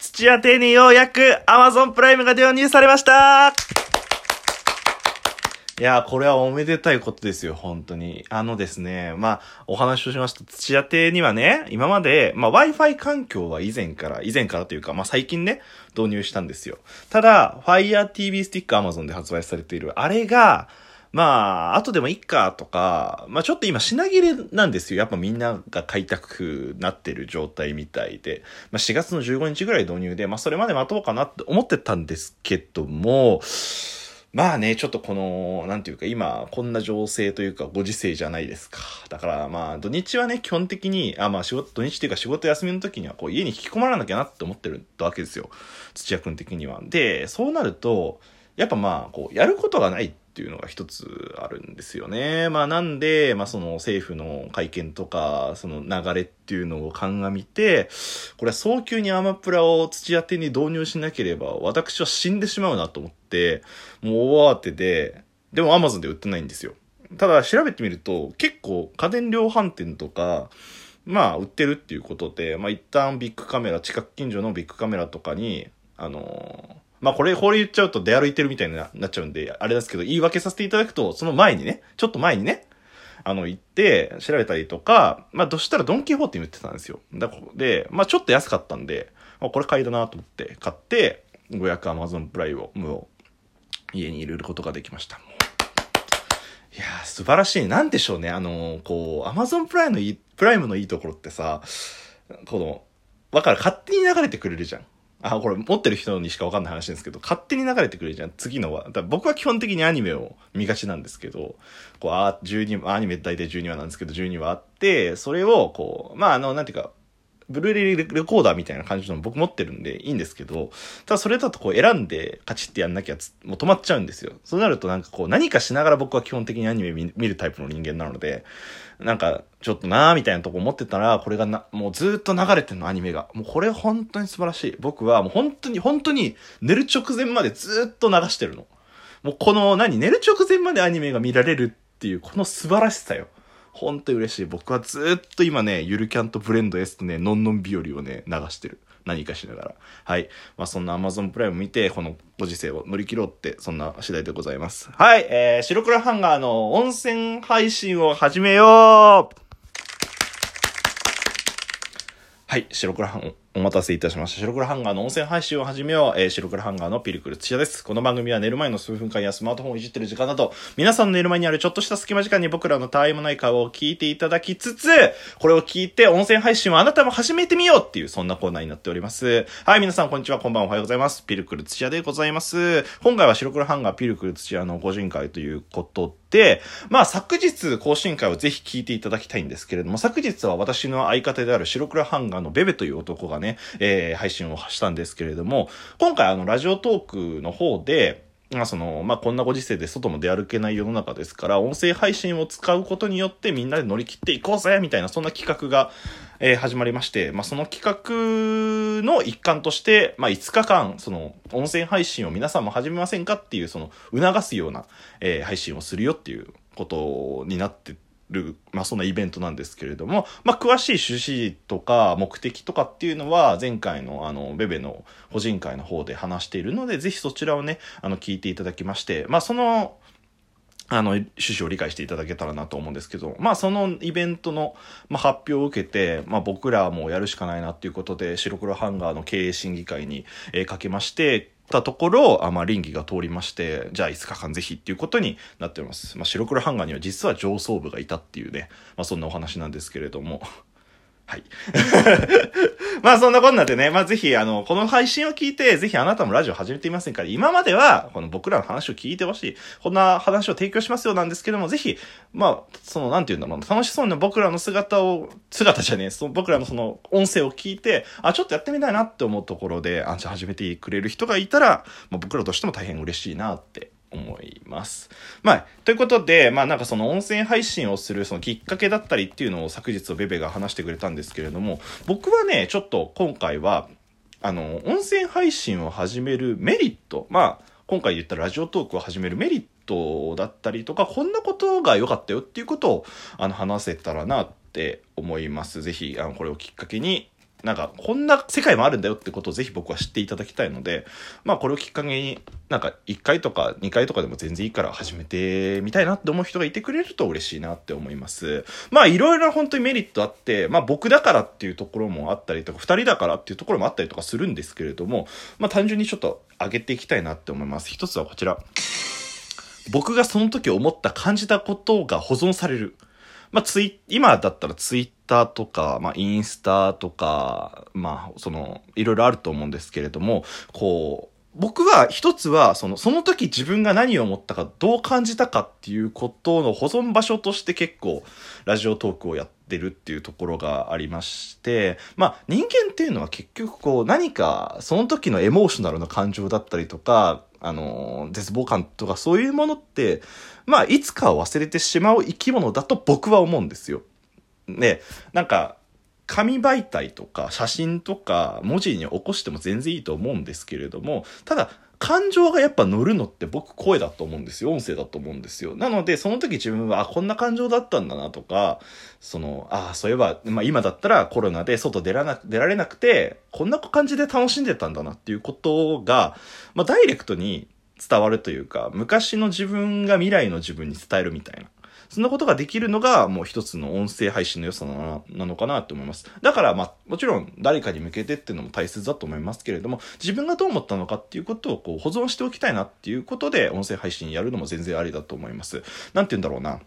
土屋邸にようやく Amazon プライムが導入されましたいや、これはおめでたいことですよ、本当に。あのですね、まあ、お話をしますと、土屋邸にはね、今まで、まあ、Wi-Fi 環境は以前から、以前からというか、まあ、最近ね、導入したんですよ。ただ、Fire TV スティック Amazon で発売されている、あれが、まあ、後でもいっかとか、まあちょっと今品切れなんですよ。やっぱみんなが買いたくなってる状態みたいで。まあ4月の15日ぐらい導入で、まあそれまで待とうかなって思ってたんですけども、まあね、ちょっとこの、なんていうか今、こんな情勢というかご時世じゃないですか。だからまあ土日はね、基本的に、あ、まあ仕事、土日っていうか仕事休みの時にはこう家に引きこもらなきゃなって思ってるわけですよ。土屋くん的には。で、そうなると、やっぱまあ、こう、やることがないっていうのが一つあるんですよね。まあなんで、まあその政府の会見とか、その流れっていうのを鑑みて、これは早急にアマプラを土屋店に導入しなければ、私は死んでしまうなと思って、もう大慌てで、でも Amazon で売ってないんですよ。ただ調べてみると、結構家電量販店とか、まあ売ってるっていうことで、まあ一旦ビッグカメラ、近く近所のビッグカメラとかに、あのーまあこれ、これ言っちゃうと出歩いてるみたいになっちゃうんで、あれですけど、言い訳させていただくと、その前にね、ちょっと前にね、あの、行って、調べたりとか、まあ、どうしたらドンキホーテに売ってたんですよ。だで、まあ、ちょっと安かったんで、まあ、これ買いだなと思って買って、500 Amazon プライムを家に入れることができました。いやー、素晴らしい。なんでしょうね。あのー、こう、Amazon プライムのいい、プライムのいいところってさ、この、わかる？勝手に流れてくれるじゃん。あ、これ持ってる人にしかわかんない話ですけど、勝手に流れてくれるじゃん。次のは。だ僕は基本的にアニメを見がちなんですけど、こう、あ、12、アニメ大体12話なんですけど、12話あって、それを、こう、まあ、あの、なんていうか、ブルーレイレコーダーみたいな感じの僕持ってるんでいいんですけど、ただそれだとこう選んでカチッてやんなきゃもう止まっちゃうんですよ。そうなるとなんかこう何かしながら僕は基本的にアニメ見るタイプの人間なので、なんかちょっとなーみたいなとこ思ってたら、これがな、もうずっと流れてんのアニメが。もうこれ本当に素晴らしい。僕はもう本当に本当に寝る直前までずっと流してるの。もうこの何、寝る直前までアニメが見られるっていうこの素晴らしさよ。ほんと嬉しい。僕はずっと今ね、ゆるキャンとブレンド S とね、のんのん日和をね、流してる。何かしながら。はい。まあ、そんな Amazon プライム見て、このご時世を乗り切ろうって、そんな次第でございます。はい。えー、白黒ハンガーの温泉配信を始めようはい。白黒ハンお待たせいたしました。白黒ハンガーの音声配信を始めよう。えー、白黒ハンガーのピルクル土屋です。この番組は寝る前の数分間やスマートフォンをいじってる時間など、皆さんの寝る前にあるちょっとした隙間時間に僕らのたわいもない顔を聞いていただきつつ、これを聞いて音声配信をあなたも始めてみようっていう、そんなコーナーになっております。はい、皆さんこんにちは、こんばんは、おはようございます。ピルクル土屋でございます。今回は白黒ハンガーピルクル土屋の個人会ということで、まあ昨日更新会をぜひ聞いていただきたいんですけれども、昨日は私の相方である白黒ハンガーのベベという男がね、えー配信をしたんですけれども、今回あの、ラジオトークの方で、まあその、まあこんなご時世で外も出歩けない世の中ですから、音声配信を使うことによってみんなで乗り切っていこうぜみたいな、そんな企画が、えー、始まりまして、まあその企画の一環として、まあ5日間、その、音声配信を皆さんも始めませんかっていう、その、促すような、えー、配信をするよっていうことになってる、まあそんなイベントなんですけれども、まあ詳しい趣旨とか目的とかっていうのは前回のあの、ベベの個人会の方で話しているので、ぜひそちらをね、あの、聞いていただきまして、まあその、あの、趣旨を理解していただけたらなと思うんですけど、まあそのイベントの、まあ、発表を受けて、まあ僕らはもうやるしかないなっていうことで、白黒ハンガーの経営審議会に、えー、かけまして、たところ、あまあ、臨機が通りまして、じゃあ5日間ぜひっていうことになっております。まあ、白黒ハンガーには実は上層部がいたっていうね、まあ、そんなお話なんですけれども。はい。まあそんなこんなでね、まあぜひあの、この配信を聞いて、ぜひあなたもラジオ始めていませんから今までは、この僕らの話を聞いてほしい。こんな話を提供しますよなんですけども、ぜひ、まあ、その、なんて言うんだろう、楽しそうな僕らの姿を、姿じゃねえ、その僕らのその音声を聞いて、あ、ちょっとやってみたいなって思うところで、あ、じゃあ始めてくれる人がいたら、まあ僕らとしても大変嬉しいなって思います。まあ、ということで、まあなんかその音声配信をするそのきっかけだったりっていうのを昨日ベベが話してくれたんですけれども、僕はね、ちょっと今回は、あの、音声配信を始めるメリット、まあ、今回言ったラジオトークを始めるメリットだったりとか、こんなことが良かったよっていうことを、あの、話せたらなって思います。ぜひ、あの、これをきっかけに、なんか、こんな世界もあるんだよってことをぜひ僕は知っていただきたいので、まあこれをきっかけに、なんか1回とか2回とかでも全然いいから始めてみたいなって思う人がいてくれると嬉しいなって思います。まあいろいろ本当にメリットあって、まあ僕だからっていうところもあったりとか、2人だからっていうところもあったりとかするんですけれども、まあ単純にちょっと上げていきたいなって思います。一つはこちら。僕がその時思った感じたことが保存される。まあ、ツイ、今だったらツイッターとか、まあ、インスタとか、まあ、その、いろいろあると思うんですけれども、こう、僕は一つは、その、その時自分が何を思ったか、どう感じたかっていうことの保存場所として結構、ラジオトークをやってるっていうところがありまして、まあ、人間っていうのは結局こう、何か、その時のエモーショナルな感情だったりとか、あの、絶望感とかそういうものって、まあ、いつか忘れてしまう生き物だと僕は思うんですよ。で、なんか、紙媒体とか写真とか文字に起こしても全然いいと思うんですけれども、ただ、感情がやっぱ乗るのって僕声だと思うんですよ。音声だと思うんですよ。なので、その時自分は、あ、こんな感情だったんだなとか、その、あ、そういえば、まあ今だったらコロナで外出らな、出られなくて、こんな感じで楽しんでたんだなっていうことが、まあダイレクトに伝わるというか、昔の自分が未来の自分に伝えるみたいな。そんなことができるのがもう一つの音声配信の良さなのかなと思います。だからまあもちろん誰かに向けてっていうのも大切だと思いますけれども、自分がどう思ったのかっていうことをこう保存しておきたいなっていうことで音声配信やるのも全然ありだと思います。なんて言うんだろうな。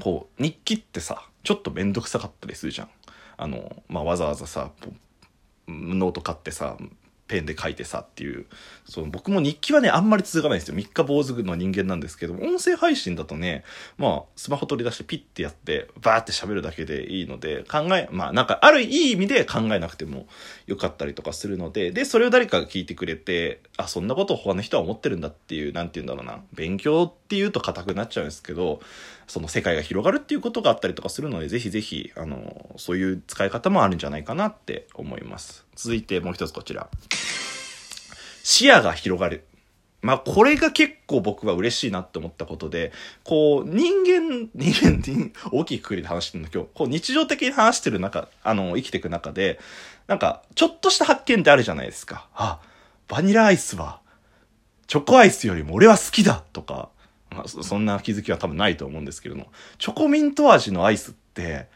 こう、日記ってさ、ちょっとめんどくさかったりするじゃん。あの、まあ、わざわざさ、ノート買ってさ、ペンで書いてさっていう、その僕も日記はね、あんまり続かないんですよ。三日坊主の人間なんですけど、音声配信だとね、まあ、スマホ取り出してピッてやって、バーって喋るだけでいいので、考え、まあなんか、あるいい意味で考えなくてもよかったりとかするので、で、それを誰かが聞いてくれて、あ、そんなことを他の人は思ってるんだっていう、なんて言うんだろうな、勉強っていうと硬くなっちゃうんですけど、その世界が広がるっていうことがあったりとかするので、ぜひぜひ、あの、そういう使い方もあるんじゃないかなって思います。続いてもう一つこちら。視野が広がる。まあ、これが結構僕は嬉しいなって思ったことで、こう、人間、人間、人大きくくりで話してるの今日、こう、日常的に話してる中、あの、生きていく中で、なんか、ちょっとした発見ってあるじゃないですか。あ、バニラアイスは、チョコアイスよりも俺は好きだとか、まあ、そんな気づきは多分ないと思うんですけれども、チョコミント味のアイスって、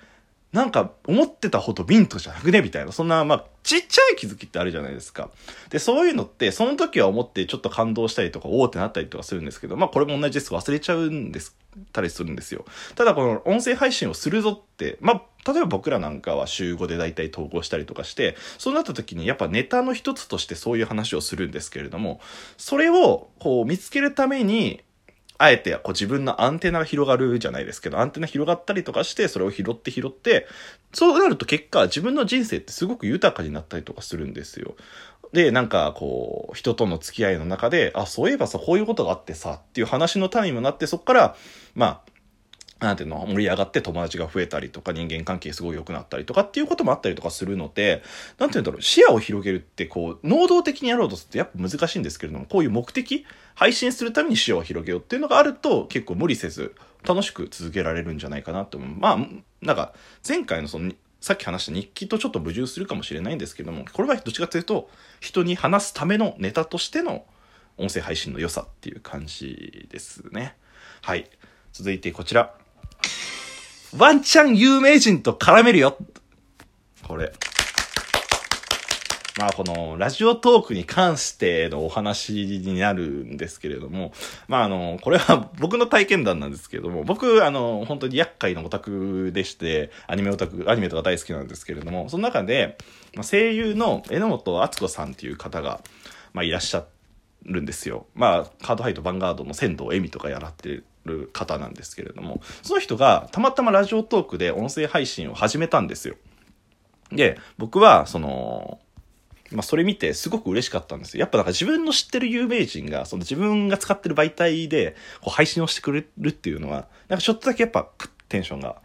なんか思ってたほどミントじゃなくね？みたいな、そんな、まあ、ちっちゃい気づきってあるじゃないですか。で、そういうのって、その時は思ってちょっと感動したりとか、おおってなったりとかするんですけど、まあ、これも同じです。忘れちゃうんです、たりするんですよ。ただ、この音声配信をするぞって、まあ、例えば僕らなんかは週5で大体投稿したりとかして、そうなった時にやっぱネタの一つとしてそういう話をするんですけれども、それをこう見つけるために、あえてこう自分のアンテナが広がるじゃないですけど、アンテナ広がったりとかして、それを拾って拾って、そうなると結果、自分の人生ってすごく豊かになったりとかするんですよ。で、なんかこう、人との付き合いの中で、あ、そういえばさ、こういうことがあってさ、っていう話の単位もなって、そっから、まあ、なんていうの、盛り上がって友達が増えたりとか、人間関係すごい良くなったりとかっていうこともあったりとかするので、なんていうんだろう、視野を広げるって、こう、能動的にやろうとするとやっぱ難しいんですけれども、こういう目的、配信するために視野を広げようっていうのがあると、結構無理せず、楽しく続けられるんじゃないかなと思う。まあ、なんか、前回のその、さっき話した日記とちょっと矛盾するかもしれないんですけども、これはどっちかというと、人に話すためのネタとしての音声配信の良さっていう感じですね。はい。続いてこちら。ワンチャン有名人と絡めるよ。これ。まあこのラジオトークに関してのお話になるんですけれども、まああの、これは僕の体験談なんですけれども、僕あの、本当に厄介なオタクでして、アニメオタク、アニメとか大好きなんですけれども、その中で、まあ、声優の榎本敦子さんっていう方が、まあいらっしゃるんですよ。まあカードハイとヴァンガードの仙道恵美とかやらってる方なんですけれども、その人がたまたまラジオトークで音声配信を始めたんですよ。で、僕は、その、まあ、それ見てすごく嬉しかったんですよ。やっぱなんか自分の知ってる有名人が、その自分が使ってる媒体で、こう配信をしてくれるっていうのは、なんかちょっとだけやっぱ、テンションが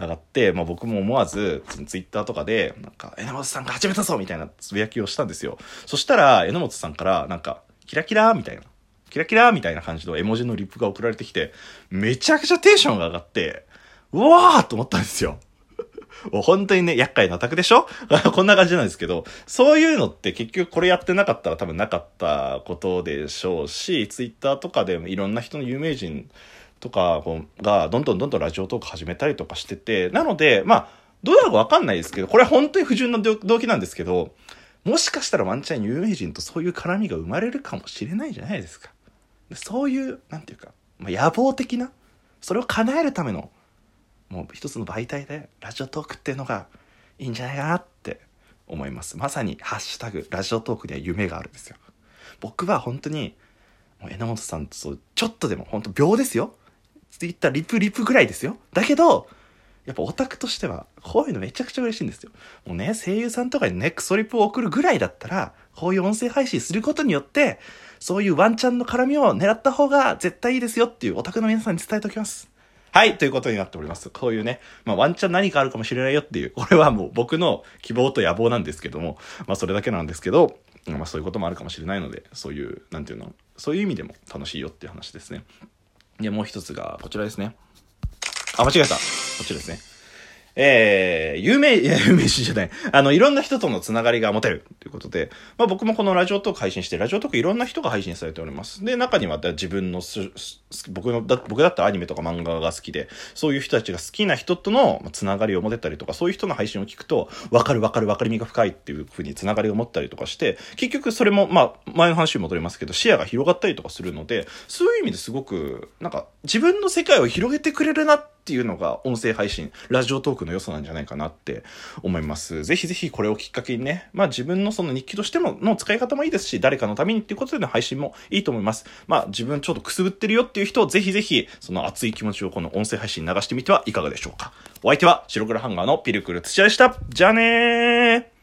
上がって、まあ僕も思わず、ツイッターとかで、なんか、榎本さんが始めたぞみたいなつぶやきをしたんですよ。そしたら、榎本さんから、なんか、キラキラみたいな。キラキラみたいな感じの絵文字のリップが送られてきて、めちゃくちゃテンションが上がって、うわーと思ったんですよ。もう本当にね、厄介なタクでしょ？こんな感じなんですけど、そういうのって結局これやってなかったら多分なかったことでしょうし、ツイッターとかでもいろんな人の有名人とかがどんどんどんどんラジオトーク始めたりとかしてて、なので、まあ、どうなるかわかんないですけど、これは本当に不純な動機なんですけど、もしかしたらワンチャン有名人とそういう絡みが生まれるかもしれないじゃないですか。そういう、なんていうか、まあ、野望的な、それを叶えるための、もう一つの媒体でラジオトークっていうのがいいんじゃないかなって思います。まさに、ハッシュタグ、ラジオトークには夢があるんですよ。僕は本当に、もう榎本さんとちょっとでも本当秒ですよ。ツイッターリプリプぐらいですよ。だけど、やっぱオタクとしては、こういうのめちゃくちゃ嬉しいんですよ。もうね、声優さんとかにね、クソリプを送るぐらいだったら、こういう音声配信することによって、そういうワンチャンの絡みを狙った方が絶対いいですよっていうオタクの皆さんに伝えておきます。はい、ということになっております。こういうね、まあワンチャン何かあるかもしれないよっていう、これはもう僕の希望と野望なんですけども、まあそれだけなんですけど、まあそういうこともあるかもしれないので、そういう、なんていうの、そういう意味でも楽しいよっていう話ですね。で、もう一つがこちらですね。あ、間違えた。こっちですね。えー、有名、いや、有名人じゃない。あの、いろんな人とのつながりが持てるということで、まあ僕もこのラジオトーク配信して、ラジオトークいろんな人が配信されております。で、中には自分の、僕の、だ僕だったらアニメとか漫画が好きで、そういう人たちが好きな人とのつながりを持てたりとか、そういう人の配信を聞くと、わかるわかるわかりみが深いっていうふうにつながりを持ったりとかして、結局それも、まあ、前の話に戻りますけど、視野が広がったりとかするので、そういう意味ですごく、なんか、自分の世界を広げてくれるなってっていうのが、音声配信、ラジオトークの良さなんじゃないかなって思います。ぜひぜひこれをきっかけにね、まあ自分のその日記としてもの使い方もいいですし、誰かのためにっていうことでの配信もいいと思います。まあ自分ちょっとくすぶってるよっていう人を、ぜひぜひその熱い気持ちをこの音声配信流してみてはいかがでしょうか。お相手は白黒ハンガーのピルクル土屋でした。じゃあねー